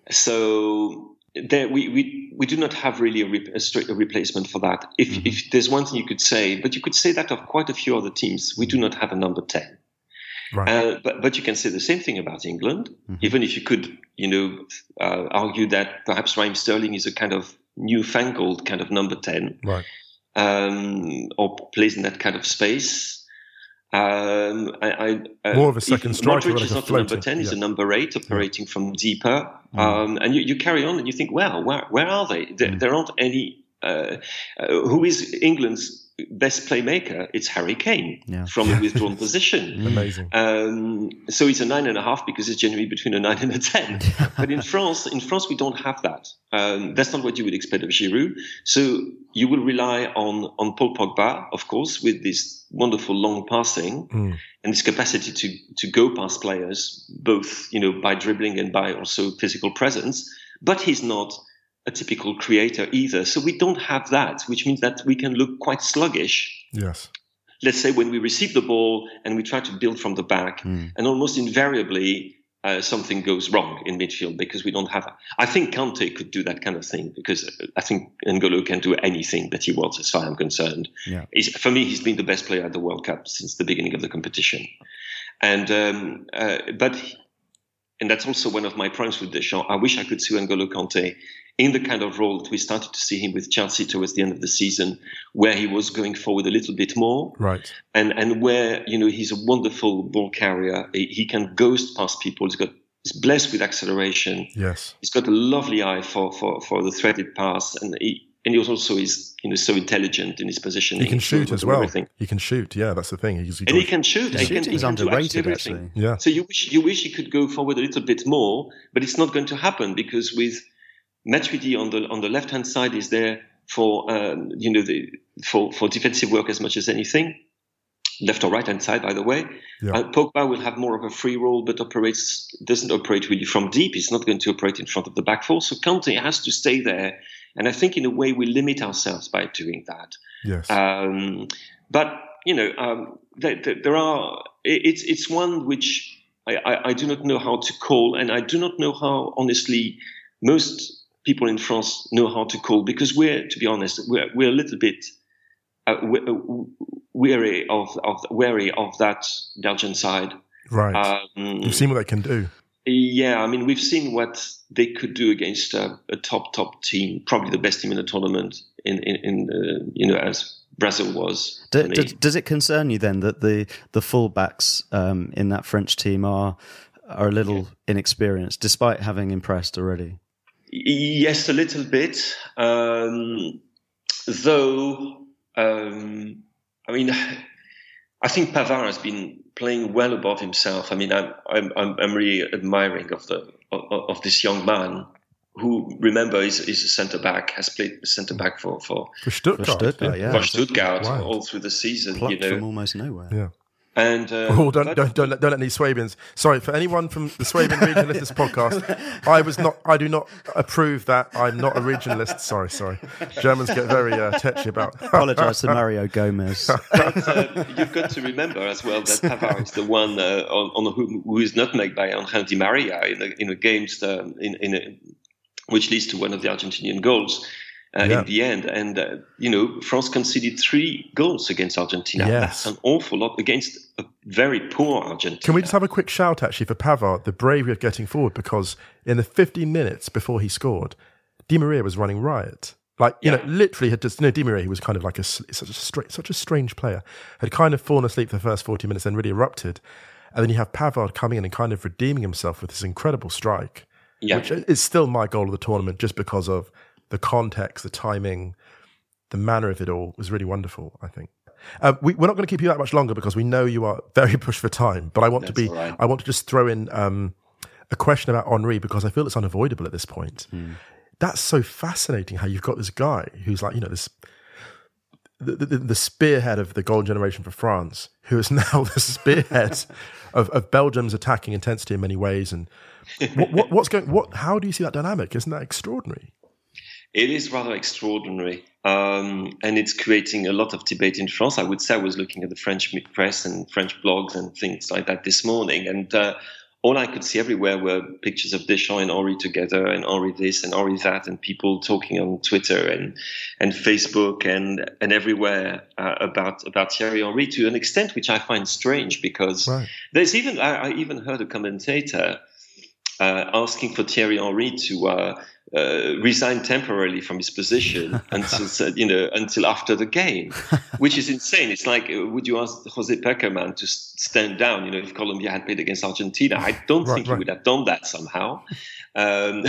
So there, we, we, we do not have really a, re- a, straight, a replacement for that. If, mm-hmm. if there's one thing you could say, but you could say that of quite a few other teams, we do not have a number 10. Right. Uh, but, but you can say the same thing about England, mm-hmm. even if you could, you know, uh, argue that perhaps Raheem Sterling is a kind of newfangled kind of number 10. Right. Um, or plays in that kind of space. Um, I, I, uh, More of a second striker. Modric is not a number 10, yeah. he's a number 8 operating yeah. from deeper. Mm. Um, and you, you, carry on and you think, well, where, where are they? There, mm. there aren't any. Uh, uh, who is England's best playmaker, it's Harry Kane yeah. from a withdrawn position. Amazing. Um, so it's a nine and a half because it's generally between a nine and a ten. but in France, in France, we don't have that. Um, that's not what you would expect of Giroud. So you will rely on on Paul Pogba, of course, with this wonderful long passing mm. and this capacity to to go past players, both you know by dribbling and by also physical presence. But he's not a typical creator either. So we don't have that, which means that we can look quite sluggish. Yes. Let's say when we receive the ball and we try to build from the back, mm. and almost invariably uh, something goes wrong in midfield because we don't have. I think Kante could do that kind of thing because I think N'Golo can do anything that he wants, as far as I'm concerned. Yeah. He's, for me, he's been the best player at the World Cup since the beginning of the competition, and um, uh, but and that's also one of my problems with Deschamps. I wish I could see N'Golo Kante in the kind of role that we started to see him with Chelsea towards the end of the season, where he was going forward a little bit more, right? And and where you know he's a wonderful ball carrier. He, he can ghost past people. He's got he's blessed with acceleration. Yes, he's got a lovely eye for for for the threaded pass, and he. And he also is, you know, so intelligent in his position. He can shoot as well. Everything. He can shoot. Yeah, that's the thing. He's, he and he can shoot. He, can, he's underrated, actually. Yeah. So you wish you wish he could go forward a little bit more, but it's not going to happen because with Matuidi on the on the left hand side is there for um, you know the, for for defensive work as much as anything. Left or right hand side, by the way. Yeah. Uh, Pogba will have more of a free role, but operates doesn't operate really from deep. He's not going to operate in front of the back four. So Kante has to stay there, and I think in a way we limit ourselves by doing that. Yes. Um, but you know, um, there, there, are. It's it's one which I, I, I do not know how to call, and I do not know how honestly most people in France know how to call because we're, to be honest, we're, we're a little bit uh, uh weary of, of wary of that Belgian side. Right. Um, You've seen what they can do. Yeah, I mean, we've seen what they could do against a, a top top team, probably the best team in the tournament. In in, in uh, you know as Brazil was. Do, does, does, it concern you then that the the fullbacks um, in that French team are are a little inexperienced, despite having impressed already? Yes, a little bit. Um, though, um, I mean, I think Pavard has been playing well above himself. I mean, I'm I'm I'm really admiring of the of, of this young man who remember is, is a centre back has played centre back for for for Stuttgart, for Stuttgart, yeah. for Stuttgart all through the season. Plucked you know, from almost nowhere. Yeah. And uh, oh, don't, don't don't let, don't let any Swabians. Sorry for anyone from the Swabian region listen to this podcast. I was not. I do not approve that. I'm not a regionalist. Sorry, sorry. Germans get very uh, touchy about. Apologise to Mario Gomez. but, uh, you've got to remember as well that Pavard is the one uh, on, on who, who is nutmegged by Angel Di Maria in a, in a game um, in, in a, which leads to one of the Argentinian goals uh, yeah. in the end. And, uh, you know, France conceded three goals against Argentina. Yes. That's an awful lot against a very poor Argentina. Can we just have a quick shout, actually, for Pavard, the bravery of getting forward? Because in the 15 minutes before he scored, Di Maria was running riot. Like, you yeah. know, literally had just, you know, Di Maria, he was kind of like a, such a, strange, such a strange player, had kind of fallen asleep for the first 40 minutes, then really erupted. And then you have Pavard coming in and kind of redeeming himself with this incredible strike, yeah. which is still my goal of the tournament just because of the context, the timing, the manner of it all was really wonderful. I think. Uh, we, are not going to keep you that much longer because we know you are very pushed for time. But I want That's to be. Right. I want to just throw in um, a question about Henry because I feel it's unavoidable at this point. Mm. That's so fascinating how you've got this guy who's like you know this. The, the, the spearhead of the golden generation for France, who is now the spearhead of, of Belgium's attacking intensity in many ways, and what, what, what's going? What? How do you see that dynamic? Isn't that extraordinary? It is rather extraordinary. Um, and it's creating a lot of debate in France. I would say I was looking at the French press and French blogs and things like that this morning. And uh, all I could see everywhere were pictures of Deschamps and Henry together, and Henry this and Henry that, and people talking on Twitter and and Facebook and and everywhere uh, about about Thierry Henry to an extent which I find strange because right. there's even I, I, even heard a commentator uh, asking for Thierry Henry to uh, uh, resign temporarily from his position until you know until after the game, which is insane. It's like uh, would you ask Jose Pekerman to stand down? You know, if Colombia had played against Argentina, I don't right, think right. he would have done that somehow. Um,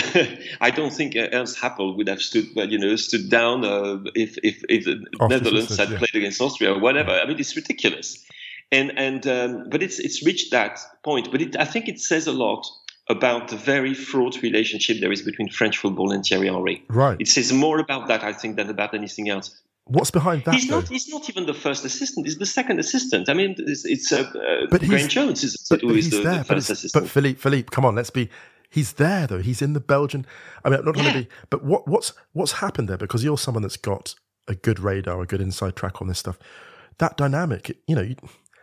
I don't think uh, Ernst Happel would have stood, you know, stood down uh, if if, if the Netherlands had yeah. played against Austria or whatever. I mean, it's ridiculous. And and um, but it's it's reached that point. But it, I think it says a lot about the very fraught relationship there is between French football and Thierry Henry. Right. It says more about that, I think, than about anything else. What's behind that? He's not. He's not even the first assistant. He's the second assistant. I mean, it's, it's uh, uh, but Graeme Jones is, but, who is the, there, the first assistant. But Philippe, Philippe, come on, let's be. He's there though. He's in the Belgian. I mean, I'm not trying to be. But what what's what's happened there? Because you're someone that's got a good radar, a good inside track on this stuff. That dynamic, you know, you,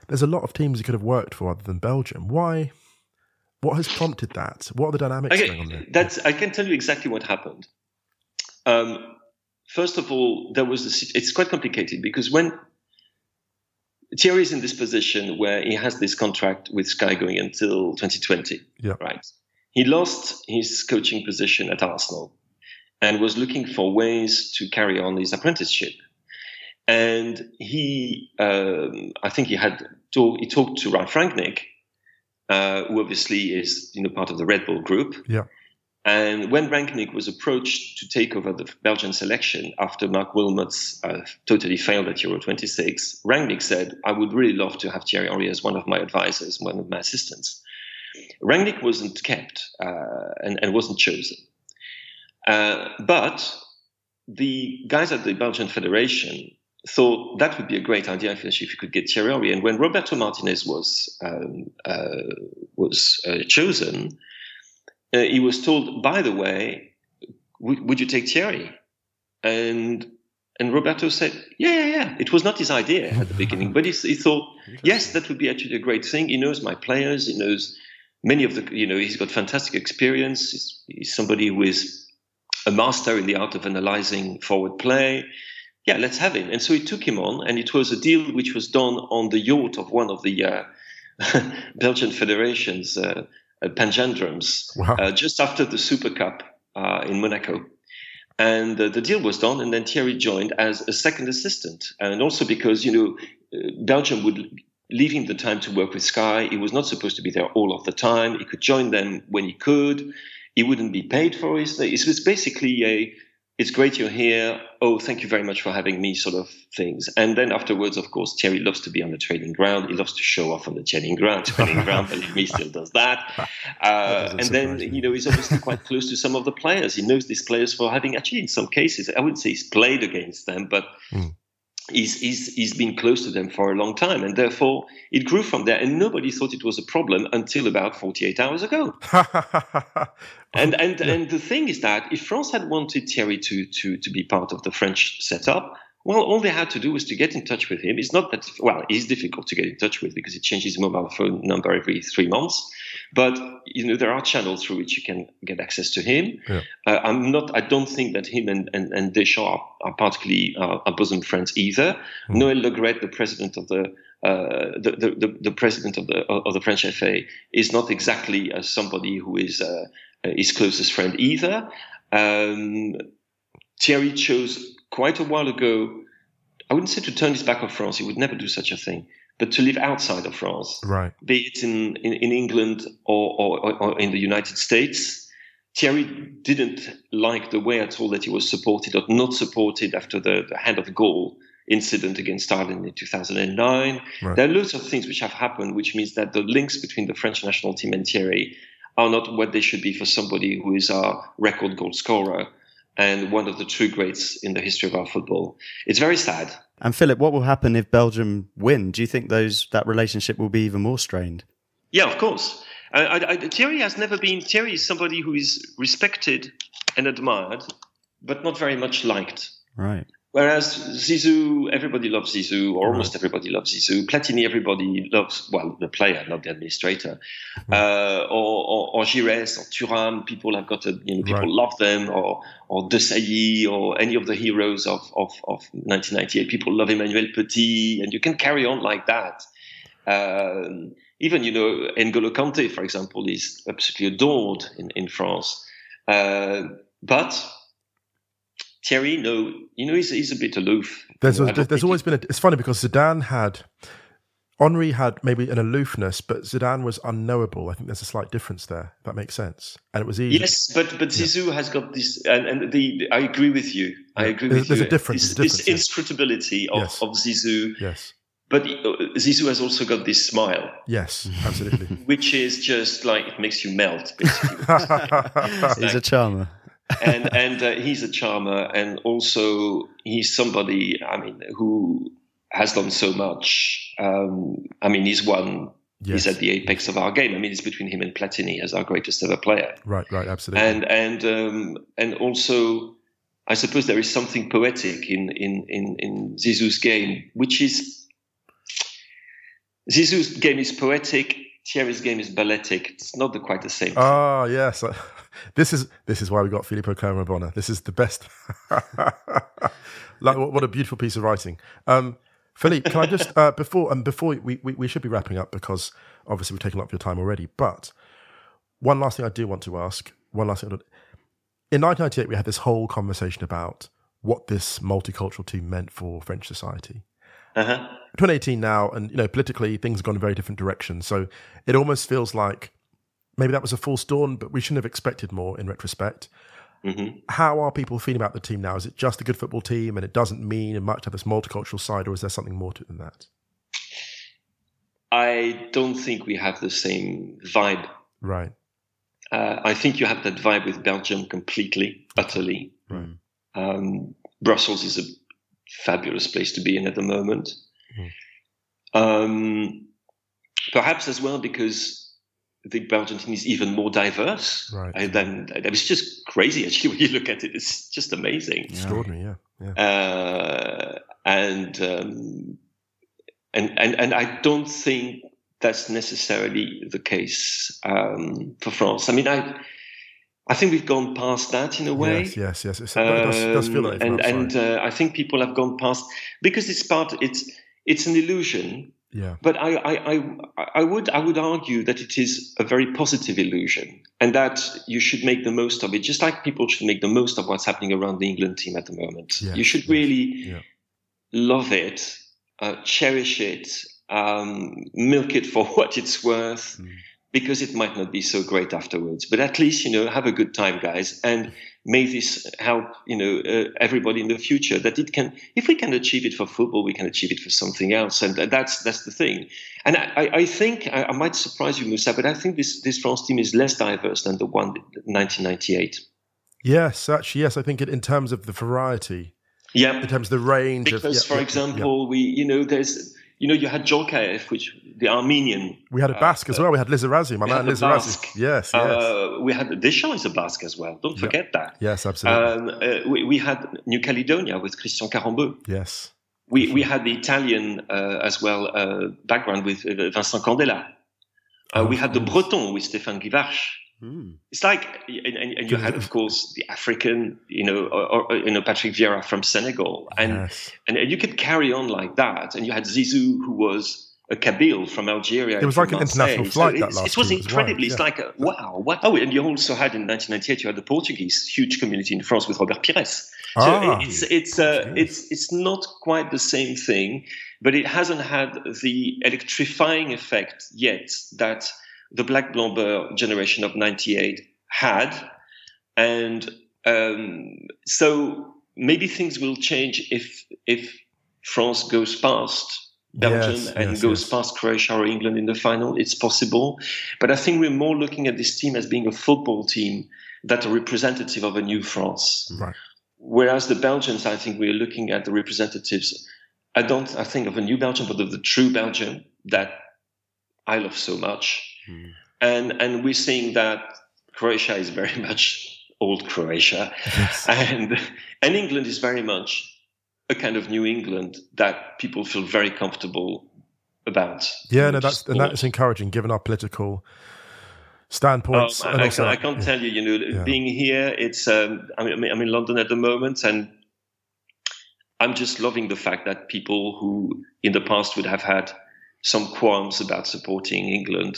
there's a lot of teams you could have worked for other than Belgium. Why? What has prompted that? What are the dynamics okay, going on there? That's, I can tell you exactly what happened. Um, first of all, there was a, it's quite complicated because when Thierry is in this position where he has this contract with Sky going until 2020, yeah. right? He lost his coaching position at Arsenal and was looking for ways to carry on his apprenticeship. And he, um, I think he had talk, he talked to Ralf Rangnick, uh, who obviously is you know part of the Red Bull group. Yeah. And when Rangnick was approached to take over the Belgian selection after Marc Wilmots uh, totally failed at Euro 26, Rangnick said, I would really love to have Thierry Henry as one of my advisors, one of my assistants. Rangnick wasn't kept uh, and, and, wasn't chosen. Uh, but the guys at the Belgian Federation thought that would be a great idea if you could get Thierry. And when Roberto Martinez was um, uh, was uh, chosen, uh, he was told, by the way, would you take Thierry? And and Roberto said, yeah, yeah, yeah. It was not his idea at the beginning, but he, he thought, yes, that would be actually a great thing. He knows my players. He knows many of the, you know, he's got fantastic experience. He's, he's somebody who is a master in the art of analyzing forward play yeah, let's have him. And so he took him on, and it was a deal which was done on the yacht of one of the uh, Belgian federation's uh, uh, panjandrums wow. uh, just after the Super Cup uh, in Monaco. And uh, the deal was done, and then Thierry joined as a second assistant. And also because, you know, uh, Belgium would leave him the time to work with Sky. He was not supposed to be there all of the time. He could join them when he could. He wouldn't be paid for his. It was basically a it's great you're here. Oh, thank you very much for having me, sort of things. And then afterwards, of course, Thierry loves to be on the training ground. He loves to show off on the training ground. Training ground, believe me, still does that. Uh, and then, me. you know, he's obviously quite close to some of the players. He knows these players for having actually, in some cases, I wouldn't say he's played against them, but mm he's, he's, he's been close to them for a long time. And therefore, it grew from there. And nobody thought it was a problem until about 48 hours ago. and and, yeah. and the thing is that if France had wanted Thierry to, to, to be part of the French setup, well, all they had to do was to get in touch with him. It's not that, well, it's difficult to get in touch with because he changes his mobile phone number every three months. But, you know, there are channels through which you can get access to him. Yeah. Uh, I'm not, I don't think that him and, and, and Deschamps are, are particularly uh, are bosom friends either. Mm. Noël Le Graët, the president of the, uh, the, the, the, the, president of the, of the French FA, is not exactly uh, somebody who is uh, his closest friend either. Um, Thierry chose quite a while ago, I wouldn't say to turn his back on France, he would never do such a thing, but to live outside of France, right. be it in, in, in England or, or, or, in the United States. Thierry didn't like the way at all that he was supported or not supported after the, the hand of goal incident against Ireland in 2009. Right. There are lots of things which have happened, which means that the links between the French national team and Thierry are not what they should be for somebody who is our record goal scorer and one of the true greats in the history of our football. It's very sad. And Philip, what will happen if Belgium win? Do you think those that relationship will be even more strained? Yeah, of course. Uh, I, I, Thierry has never been. Thierry is somebody who is respected and admired, but not very much liked. Right. Whereas Zizou, everybody loves Zizou, or almost everybody loves Zizou. Platini, everybody loves, well, the player, not the administrator. Uh, or, or, or Giresse, or Thuram, people have got a, you know, people right. love them, or, or Desailly, or any of the heroes of, of, of 1998. People love Emmanuel Petit, and you can carry on like that. Um, even, you know, N'Golo Kante, for example, is absolutely adored in, in France. Uh, but Thierry, no, you know, he's, he's a bit aloof. There's, a, there's always been a, it's funny because Zidane had, Henry had maybe an aloofness, but Zidane was unknowable. I think there's a slight difference there. That makes sense. And it was easy. Yes, but but Zizou yeah. has got this, and, and the I agree with you. I agree there's, with there's you. A difference, this, difference, this inscrutability of, yes. of Zizou. Yes. But uh, Zizou has also got this smile. Yes, absolutely. which is just like it makes you melt. Basically. He's a charmer and and uh, he's a charmer, and also he's somebody. I mean, who has done so much. Um, I mean, he's one. Yes. He's at the apex of our game. I mean, it's between him and Platini as our greatest ever player. Right, right, absolutely. And and um, and also, I suppose there is something poetic in in in, in Zizou's game, which is Zizou's game is poetic. Thierry's game is balletic. It's not the, quite the same. Ah, yes. This is this is why we got Filippo Camerabona. This is the best. like what, what, a beautiful piece of writing. Um, Philippe, can I just uh, before and um, before we, we, we should be wrapping up because obviously we've taken a lot of your time already. But one last thing I do want to ask. One last thing. In 1998, we had this whole conversation about what this multicultural team meant for French society. Uh-huh. 2018 now, and you know, politically things have gone in very different directions. So it almost feels like maybe that was a false dawn, but we shouldn't have expected more in retrospect. Mm-hmm. How are people feeling about the team now? Is it just a good football team and it doesn't mean much to have this multicultural side, or is there something more to it than that? I don't think we have the same vibe. Right. Uh, I think you have that vibe with Belgium completely, utterly. Right. Um, Brussels is a fabulous place to be in at the moment. Mm. Um, perhaps as well because the Belgian team is even more diverse. Right. And then it's just crazy actually when you look at it. It's just amazing. Extraordinary, yeah. yeah. Uh, and, um, and and and I don't think that's necessarily the case um, for France. I mean, I I think we've gone past that in a way. Yes, yes, yes. It does, does, feel like um, and and uh, I think people have gone past because it's part. It's it's an illusion yeah. But I, I, I, I, would, I would argue that it is a very positive illusion and that you should make the most of it, just like people should make the most of what's happening around the England team at the moment. Yeah. You should really yeah. love it, uh, cherish it, um, milk it for what it's worth. Mm. Because it might not be so great afterwards, but at least you know have a good time, guys, and may this help you know uh, everybody in the future that it can if we can achieve it for football we can achieve it for something else and that's that's the thing. And i, I think I, I, might surprise you musa but i think this this france team is less diverse than the one 1998 yes actually yes i think it, in terms of the variety. Yeah. In terms of the range because of, yeah, for example yeah. we you know there's you know, you had Djorkaeff, which the Armenian. We had a Basque uh, as well. We had Lizarazu, my man Lizarazu. Yes, yes. Uh, we had Deschamps is a Basque as well. Don't forget that. Yes, absolutely. Um, uh, we, we, had New Caledonia with Christian Karembeu. Yes. We we had the Italian uh, as well uh, background with uh, Vincent Candela. Oh, we had the Breton with Stéphane Guivarc'h. Mm. It's like, and, and, you had, of course, the African, you know, or, or, you know, Patrick Vieira from Senegal, and, yes. and you could carry on like that. And you had Zizou, who was a Kabyle from Algeria. It was like an Marseille. international flight so that last It was incredibly. It's like, a, wow, what? Oh, and you also had in 1998, you had the Portuguese huge community in France with Robert Pires. So ah, it's it's uh, it's it's not quite the same thing, but it hasn't had the electrifying effect yet that the Black Blanc generation of 98 had. And um, so maybe things will change if, if France goes past Belgium yes, and yes, goes yes. past Croatia or England in the final. It's possible. But I think we're more looking at this team as being a football team that a representative of a new France. Right. Whereas the Belgians, I think we're looking at the representatives. I don't, I think of a new Belgium, but of the true Belgium that I love so much. Mm. And and we're seeing that Croatia is very much old Croatia, Yes. and and England is very much a kind of New England that people feel very comfortable about. Yeah, no, that's and that is encouraging given our political standpoints. Um, I, also, I, can't tell you, you know, yeah. being here, it's um, I mean, I'm in London at the moment, and I'm just loving the fact that people who in the past would have had some qualms about supporting England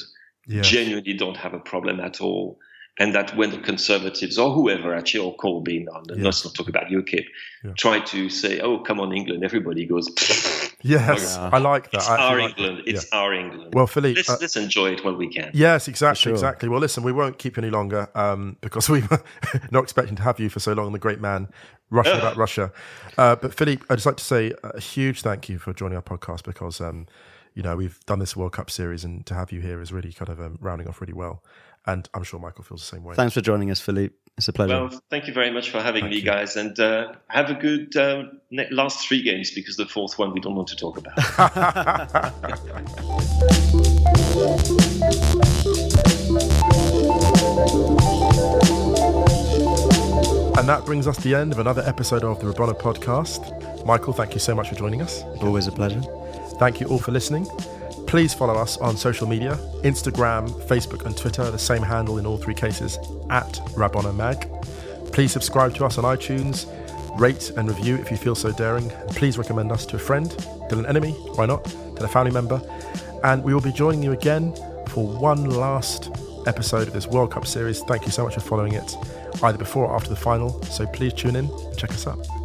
yes. genuinely don't have a problem at all and that when the Conservatives or whoever actually or Corbyn, yeah. let's not talk about UKIP, yeah. try to say, "Oh, come on, England," everybody goes. Yes, I like that. It's our like England. It's yeah. our England. Well, Philippe, let's, uh, let's, enjoy it while we can. Yes, exactly, sure. exactly. Well, listen, we won't keep you any longer um, because we were not expecting to have you for so long. The great man rushing about Russia, uh, but Philippe, I'd just like to say a huge thank you for joining our podcast because. Um, you know, we've done this World Cup series, and to have you here is really kind of um, rounding off really well. And I'm sure Michael feels the same way. Thanks for joining us, Philippe. It's a pleasure. Well, thank you very much for having thank me, you. guys. And uh, have a good uh, last three games because the fourth one we don't want to talk about. And that brings us to the end of another episode of the Rabona podcast. Michael, thank you so much for joining us. Always a pleasure. Thank you all for listening. Please follow us on social media Instagram, Facebook, and Twitter, the same handle in all three cases at Rabona Mag. Please subscribe to us on iTunes, rate and review if you feel so daring. Please recommend us to a friend, to an enemy, why not, to a family member. And we will be joining you again for one last episode of this World Cup series. Thank you so much for following it, either before or after the final. So please tune in and check us out.